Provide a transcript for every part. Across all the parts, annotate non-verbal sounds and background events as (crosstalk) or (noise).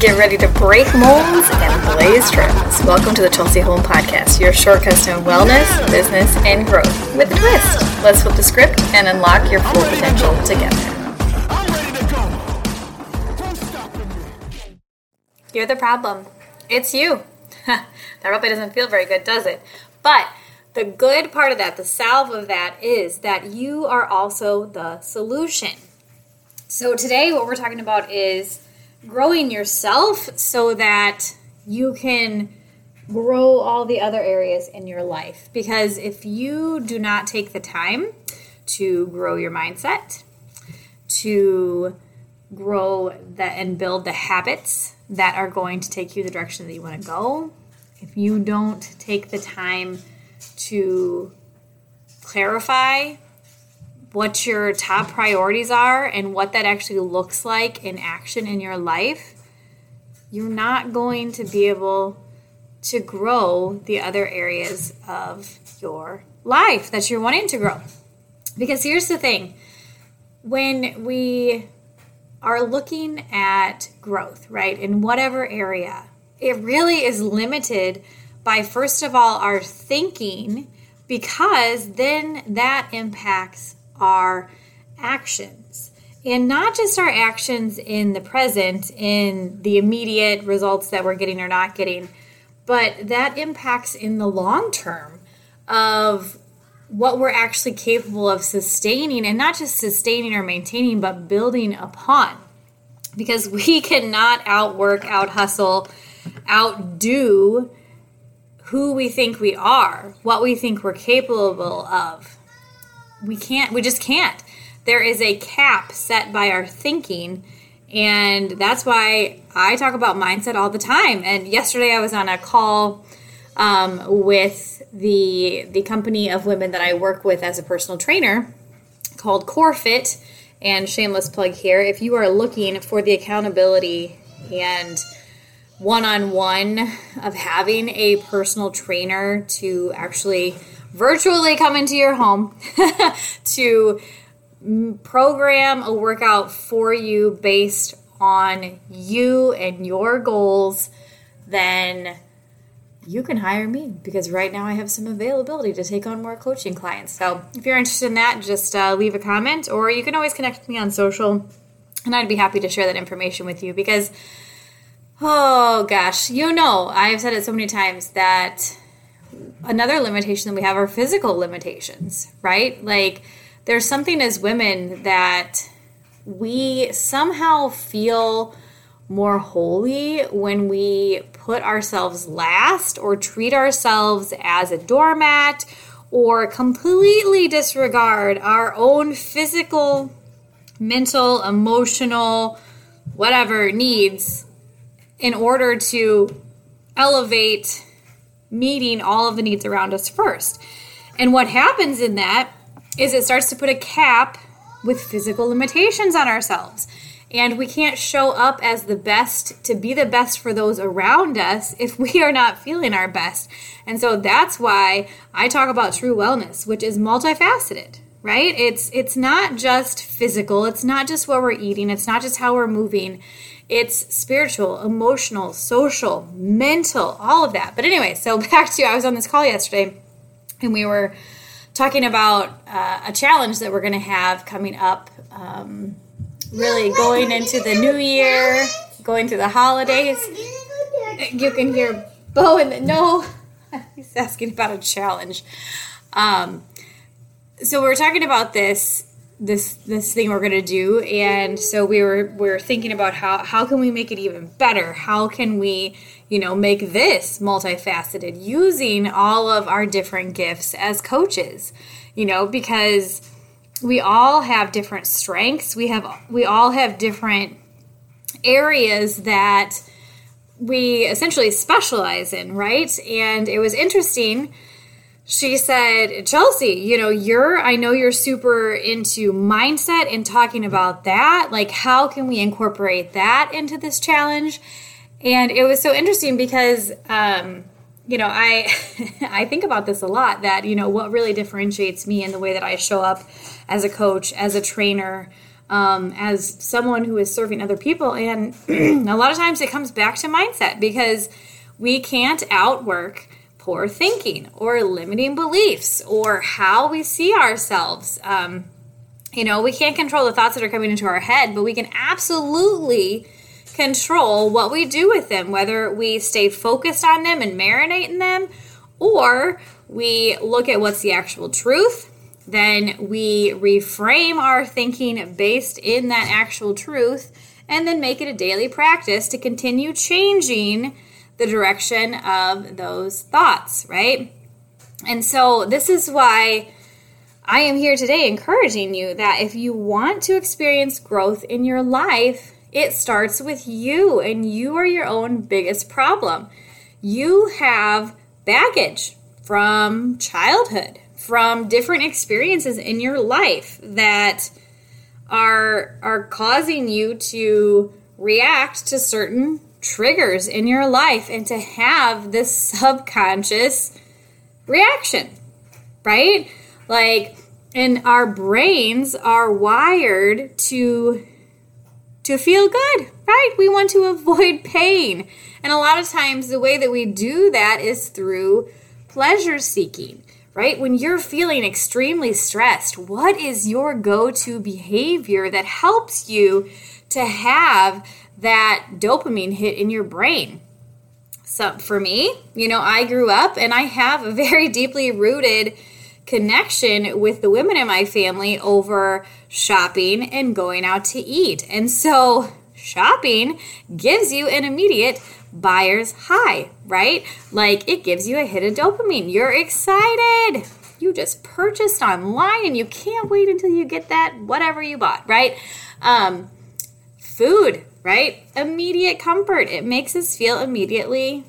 Get ready to break molds and blaze trails. Welcome to the Chelsey Holm Podcast, your shortcuts to wellness, business, and growth with a twist. Let's flip the script and unlock your full potential together. You're the problem. It's you. (laughs) that probably doesn't feel very good, does it? But the good part of that, the salve of that, is that you are also the solution. So today, what we're talking about is growing yourself so that you can grow all the other areas in your life. Because if you do not take the time to grow your mindset, to grow that and build the habits that are going to take you the direction that you want to go, if you don't take the time to clarify what your top priorities are and what that actually looks like in action in your life, you're not going to be able to grow the other areas of your life that you're wanting to grow. Because here's the thing when we are looking at growth, right, in whatever area, it really is limited by, first of all, our thinking, because then that impacts our actions. And not just our actions in the present, in the immediate results that we're getting or not getting, but that impacts in the long term of what we're actually capable of sustaining and not just sustaining or maintaining, but building upon. Because we (laughs) cannot outwork, out hustle, outdo who we think we are, what we think we're capable of we can't we just can't. There is a cap set by our thinking and that's why i talk about mindset all the time. And yesterday i was on a call um, with the the company of women that i work with as a personal trainer called corefit. And shameless plug here if you are looking for the accountability and one-on-one of having a personal trainer to actually virtually come into your home (laughs) to program a workout for you based on you and your goals, then you can hire me because right now I have some availability to take on more coaching clients. So if you're interested in that, just uh, leave a comment or you can always connect with me on social and I'd be happy to share that information with you because, oh gosh, you know, I've said it so many times that another limitation that we have are physical limitations, right? Like there's something as women that we somehow feel more holy when we put ourselves last or treat ourselves as a doormat or completely disregard our own physical, mental, emotional, whatever needs in order to elevate meeting all of the needs around us first. And what happens in that is it starts to put a cap with physical limitations on ourselves. And we can't show up as the best to be the best for those around us if we are not feeling our best. And so that's why I talk about true wellness, which is multifaceted, right? It's it's not just physical, it's not just what we're eating, it's not just how we're moving. It's spiritual, emotional, social, mental, all of that. But anyway, so (laughs) back to. I was on this call yesterday and we were talking about uh, a challenge that we're going to have coming up. Um, really going into the new year, going to the holidays. You can hear Bo in the no. (laughs) He's asking about a challenge. Um, so we are talking about this this this thing we're to do. And so we were we are thinking about how how can we make it even better? How can we you know make this multifaceted using all of our different gifts as coaches? You know because we all have different strengths. We have we all have different areas that we essentially specialize in right? And it was interesting she said, Chelsey, you know, you're, I know you're super into mindset and talking about that. Like, how can we incorporate that into this challenge? And it was so interesting because, um, you know, I, (laughs) I think about this a lot that, you know, what really differentiates me in the way that I show up as a coach, as a trainer, um, as someone who is serving other people. And (clears throat) a lot of times it comes back to mindset because we can't outwork poor thinking or limiting beliefs or how we see ourselves. Um, you know, we can't control the thoughts that are coming into our head, but we can absolutely control what we do with them, whether we stay focused on them and marinate in them, or we look at what's the actual truth. Then we reframe our thinking based in that actual truth, and then make it a daily practice to continue changing the direction of those thoughts, right? And so, this is why I am here today encouraging you that if you want to experience growth in your life, it starts with you, and you are your own biggest problem. You have baggage from childhood, from different experiences in your life that are are causing you to react to certain triggers in your life and to have this subconscious reaction, right? Like, and our brains are wired to to feel good, right? We want to (laughs) avoid pain. And a lot of times the way that we do that is through pleasure seeking, right? When you're feeling extremely stressed, what is your go-to behavior that helps you to have that dopamine hit in your brain. So for me, you know, I grew up and I have a (laughs) very deeply rooted connection with the women in my family over shopping and going out to eat. And so shopping gives you an immediate buyer's high, right? Like it gives you a hit of dopamine. You're excited. You just purchased online and you can't wait until you get that whatever you bought, right? Um, food right? Immediate comfort. It makes us feel immediately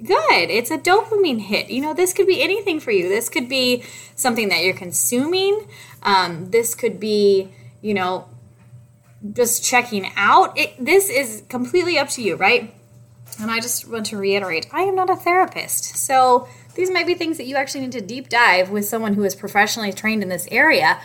good. It's a dopamine hit. You know, this could be anything for you. This could be something that you're consuming. Um, this could be, you know, just checking out. It, this is completely up to you, right? And I just want to reiterate I am not a therapist. So these might be things that you actually need to deep dive with someone who is professionally trained in this area.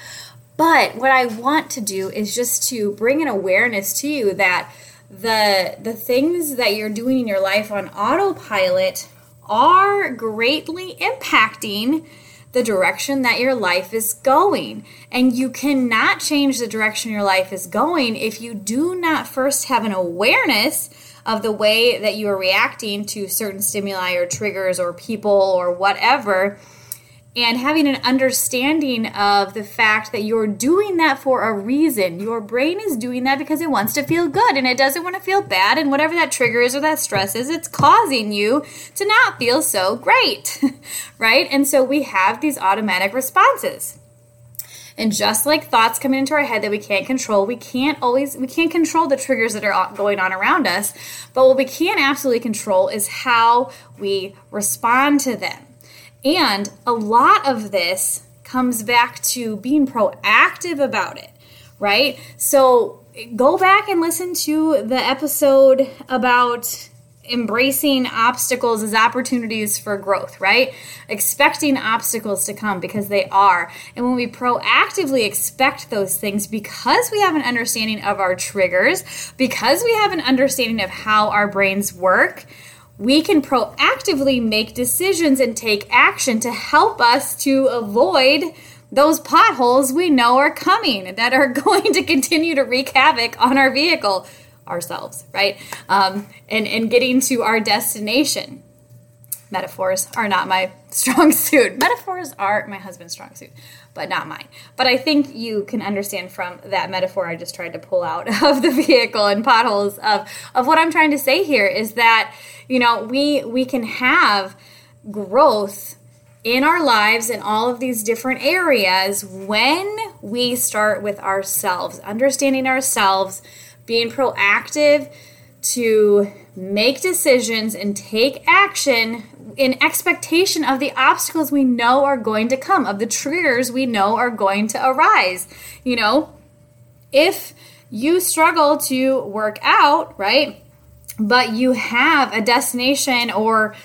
But what I want to do is just to bring an awareness to you that the the things that you're doing in your life on autopilot are greatly impacting the direction that your life is going. And you cannot change the direction your life is going if you do not first have an awareness of the way that you are reacting to certain stimuli or triggers or people or whatever and having an understanding of the fact that you're doing that for a reason. Your brain is doing that because it wants to feel good and it doesn't want to feel bad. And whatever that trigger is or that stress is, it's causing you to not feel so great, (laughs) right? And so we have these automatic responses. And just like thoughts coming into our head that we can't control, we can't always we can't control the triggers that are going on around us. But what we can absolutely control is how we respond to them. And a lot of this comes back to being proactive about it, right? So go back and listen to the episode about embracing obstacles as opportunities for growth, right? Expecting obstacles to come because they are. And when we proactively expect those things because we have an understanding of our triggers, because we have an understanding of how our brains work, we can proactively make decisions and take action to help us to avoid those potholes we know are coming that are (laughs) going to continue to wreak havoc on our vehicle ourselves right? Um, and and getting to our destination metaphors are not my (laughs) strong suit metaphors are my husband's strong suit but not mine. But I think you can understand from that metaphor I just tried to pull out (laughs) of the vehicle and potholes of of what I'm trying to say here is that you know we we can have growth in our lives in all of these different areas when we start with ourselves, understanding ourselves, being proactive to make decisions and take action in expectation of the obstacles we know are going to come, of the triggers we know are going to arise. You know, if you struggle to work out, right, but you have a destination or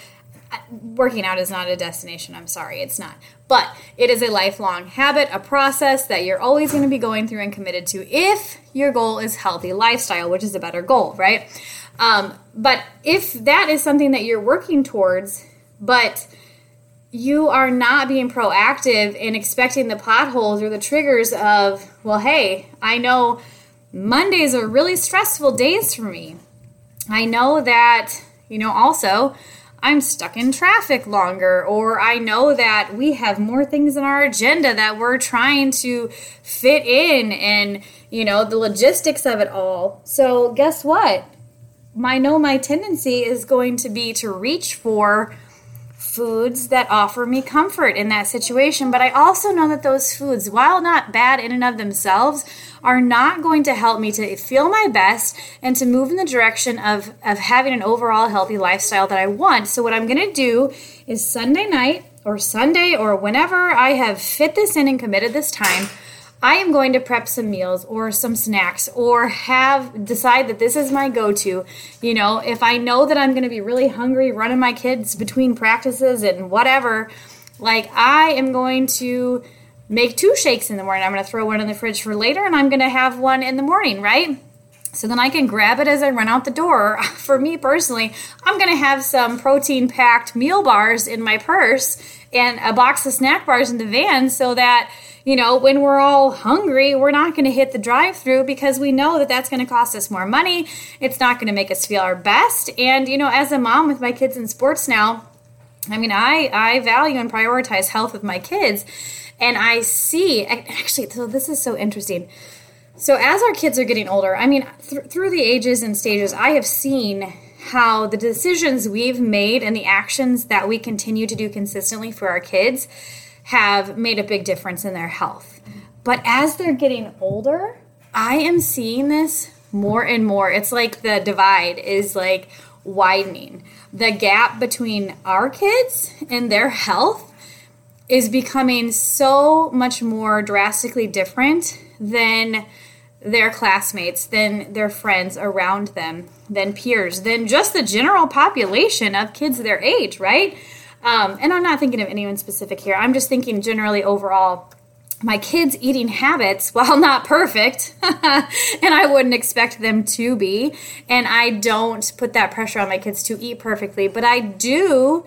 uh, working out is not a destination. I'm sorry, it's not. But it is a lifelong habit, a process that you're always going to be going through and committed to if your goal is healthy lifestyle, which is a better goal, right? Um, but if that is something that you're working towards, but you are not being proactive in expecting the potholes or the triggers of, well, hey, I know Mondays are really stressful days for me. I know that, you know, also I'm stuck in traffic longer, or I know that we have more things on our agenda that we're trying to fit in and, you know, the logistics of it all. So, guess what? My know my tendency is going to be to reach for foods that offer me comfort in that situation. But I also know that those foods, while not bad in and of themselves, are not going to help me to feel my best and to move in the direction of, of having an overall healthy lifestyle that I want. So, what I'm going to do is Sunday night or Sunday or whenever I have fit this in and committed this time. I am going to prep some meals or some snacks or have decide that this is my go-to. You know, if I know that I'm going to be really hungry running my kids between practices and whatever, like I am going to make two shakes in the morning. I'm going to throw one in the fridge for later and I'm going to have one in the morning, right? So then I can grab it as I run out the door. (laughs) For me personally, I'm going to have some protein packed meal bars in my purse and a box of snack bars in the van so that you know, when we're all hungry, we're not going to hit the drive through because we know that that's going to cost us more money. It's not going to make us feel our best. And, you know, as a mom with my kids in sports now, I mean, I, I value and prioritize health with my kids. And I see, actually, so this is so interesting. So, as our kids are getting older, I mean, th- through the ages and stages, I have seen how the decisions we've made and the actions that we continue to do consistently for our kids have made a big difference in their health. But as they're getting older, I am seeing this more and more. It's like the divide is like widening. The gap between our kids and their health is becoming so much more drastically different than their classmates, than their friends around them, than peers, than just the general population of kids their age, right? Um, and I'm not thinking of anyone specific here. I'm just thinking generally overall. My kids' eating habits, (laughs) while not perfect, (laughs) and I wouldn't expect them to be, and I don't put that pressure on my kids to eat perfectly, but I do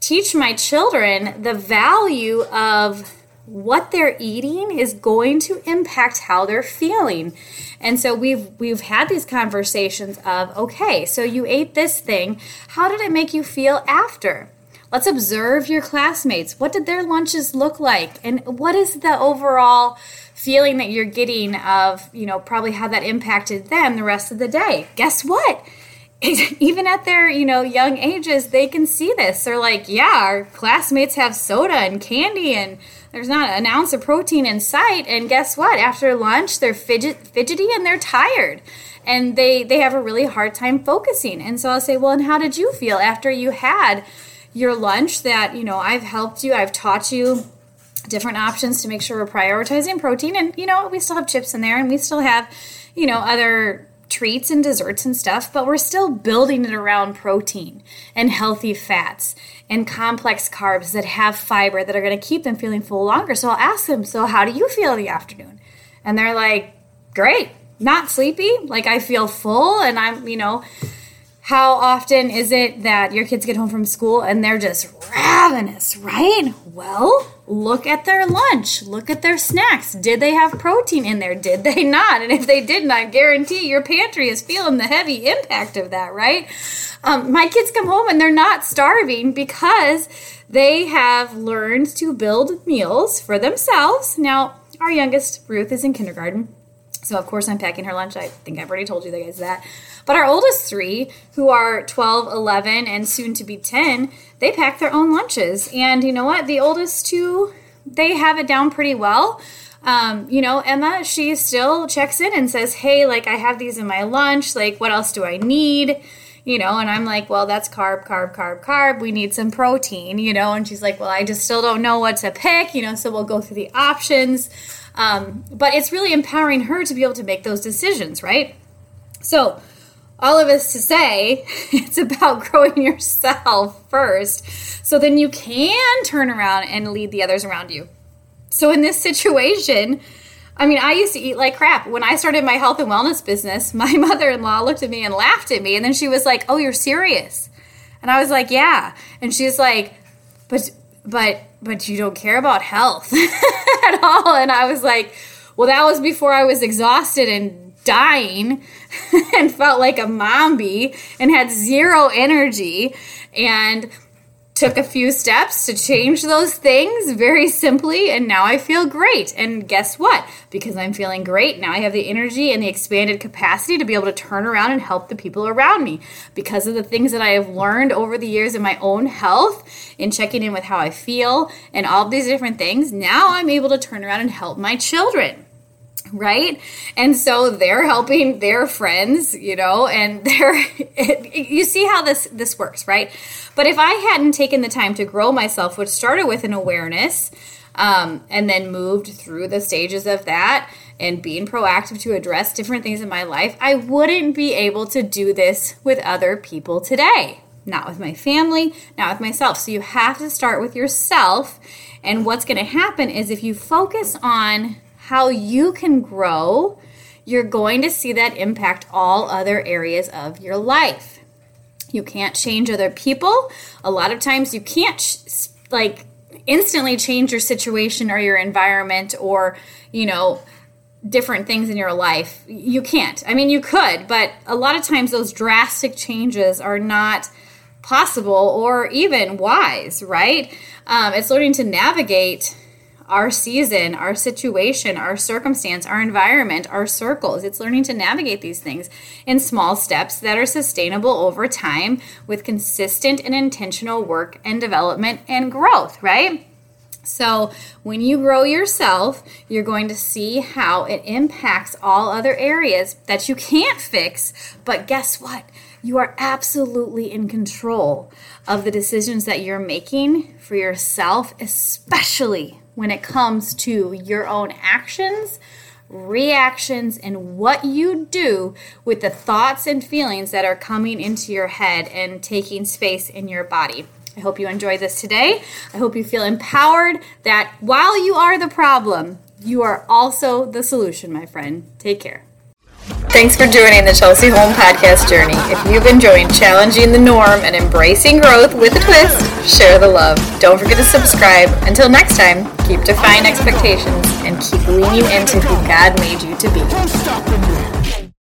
teach my children the value of what they're eating is going to impact how they're feeling. And so we've we've had these conversations of okay, so you ate this thing, how did it make you feel after? Let's observe your classmates. What did their lunches look like? And what is the overall feeling that you're getting of, you know, probably how that impacted them the rest of the day? Guess what? (laughs) Even at their, you know, young ages, they can see this. They're like, yeah, our classmates have soda and candy and there's not an ounce of protein in sight. And guess what? After lunch, they're fidget, fidgety and they're tired and they they have a really hard time focusing. And so I'll say, well, and how did you feel after you had your lunch that, you know, I've helped you, I've taught you different options to make sure we're prioritizing protein. And, you know, we still have chips in there and we still have, you know, other treats and desserts and stuff, but we're still building it around protein and healthy fats and complex carbs that have fiber that are going to keep them feeling full longer. So I'll ask them, So, how do you feel in the afternoon? And they're like, Great, not sleepy. Like, I feel full and I'm, you know, how often is it that your kids get home from school and they're just ravenous, right? Well, look at their lunch, look at their snacks. Did they have protein in there? Did they not? And if they didn't, I guarantee your pantry is feeling the heavy impact of that, right? Um, my kids come home and they're not starving because they have learned to build meals for themselves. Now, our youngest, Ruth, is in kindergarten. So, of course, I'm packing her lunch. I think I've already told you guys that. But our oldest three, who are 12, 11, and soon to be 10, they pack their own lunches. And you know what? The oldest two, they have it down pretty well. Um, you know, Emma, she still checks in and says, Hey, like, I have these in my lunch. Like, what else do I need? You know, and I'm like, Well, that's carb, carb, carb, carb. We need some protein, you know. And she's like, Well, I just still don't know what to pick, you know, so we'll go through the options. Um, but it's really empowering her to be able to make those decisions, right? So, all of us to say (laughs) it's about growing yourself first so then you can turn around and lead the others around you. So in this situation, I mean, I used to eat like crap. When I started my health and wellness business, (laughs) my mother in law looked at me and laughed at me. And then she was like, Oh, you're serious? And I was like, Yeah. And she's like, But, but, but you don't care about health (laughs) at all. And I was like, Well, that was before I was exhausted and dying (laughs) and felt like a zombie and had zero energy. And took a few steps to change those things very simply and now I feel great. And guess what? Because I'm feeling great, now I have the energy and the expanded capacity to be able to turn around and help the people around me. Because of the things that I have learned over the years in my own health, in checking in with how I feel and all these different things, now I'm able to turn around and help my children right? And so they're helping their friends you know and (laughs) they're you see how this this works right? But if i hadn't taken the time to grow myself which started with an awareness um, and then moved through the stages of that and being proactive to address different things in my life i wouldn't be able to do this with other people today. Not with my family not with myself. So you have to start with yourself. And what's going to happen is if you focus on how you can grow, you're going to see that impact all other areas of your life. You can't change other people. A lot of times you can't like instantly change your situation or your environment or, you know, different things in your life. You can't. I mean, you could, but a lot of times those drastic changes are not possible or even wise, right? Um, it's learning to navigate our season, our situation, our circumstance, our environment, our circles. It's learning to navigate these things in small steps that are sustainable over time with consistent and intentional work and development and growth, right? So, when you grow yourself, you're going to see how it impacts all other areas that you can't fix. But guess what? You are absolutely in control of the decisions that you're making for yourself, especially when it comes to your own actions, reactions, and what you do with the thoughts and feelings that are coming into your head and taking space in your body. I hope you enjoy this today. I hope you feel empowered that while you are the problem, you are also the solution, my friend. Take care. Thanks for joining the Chelsey Holm Podcast journey. If you've enjoyed challenging the norm and embracing growth with a twist, share the love. Don't forget to subscribe. Until next time, keep defying expectations and keep leaning into who God made you to be.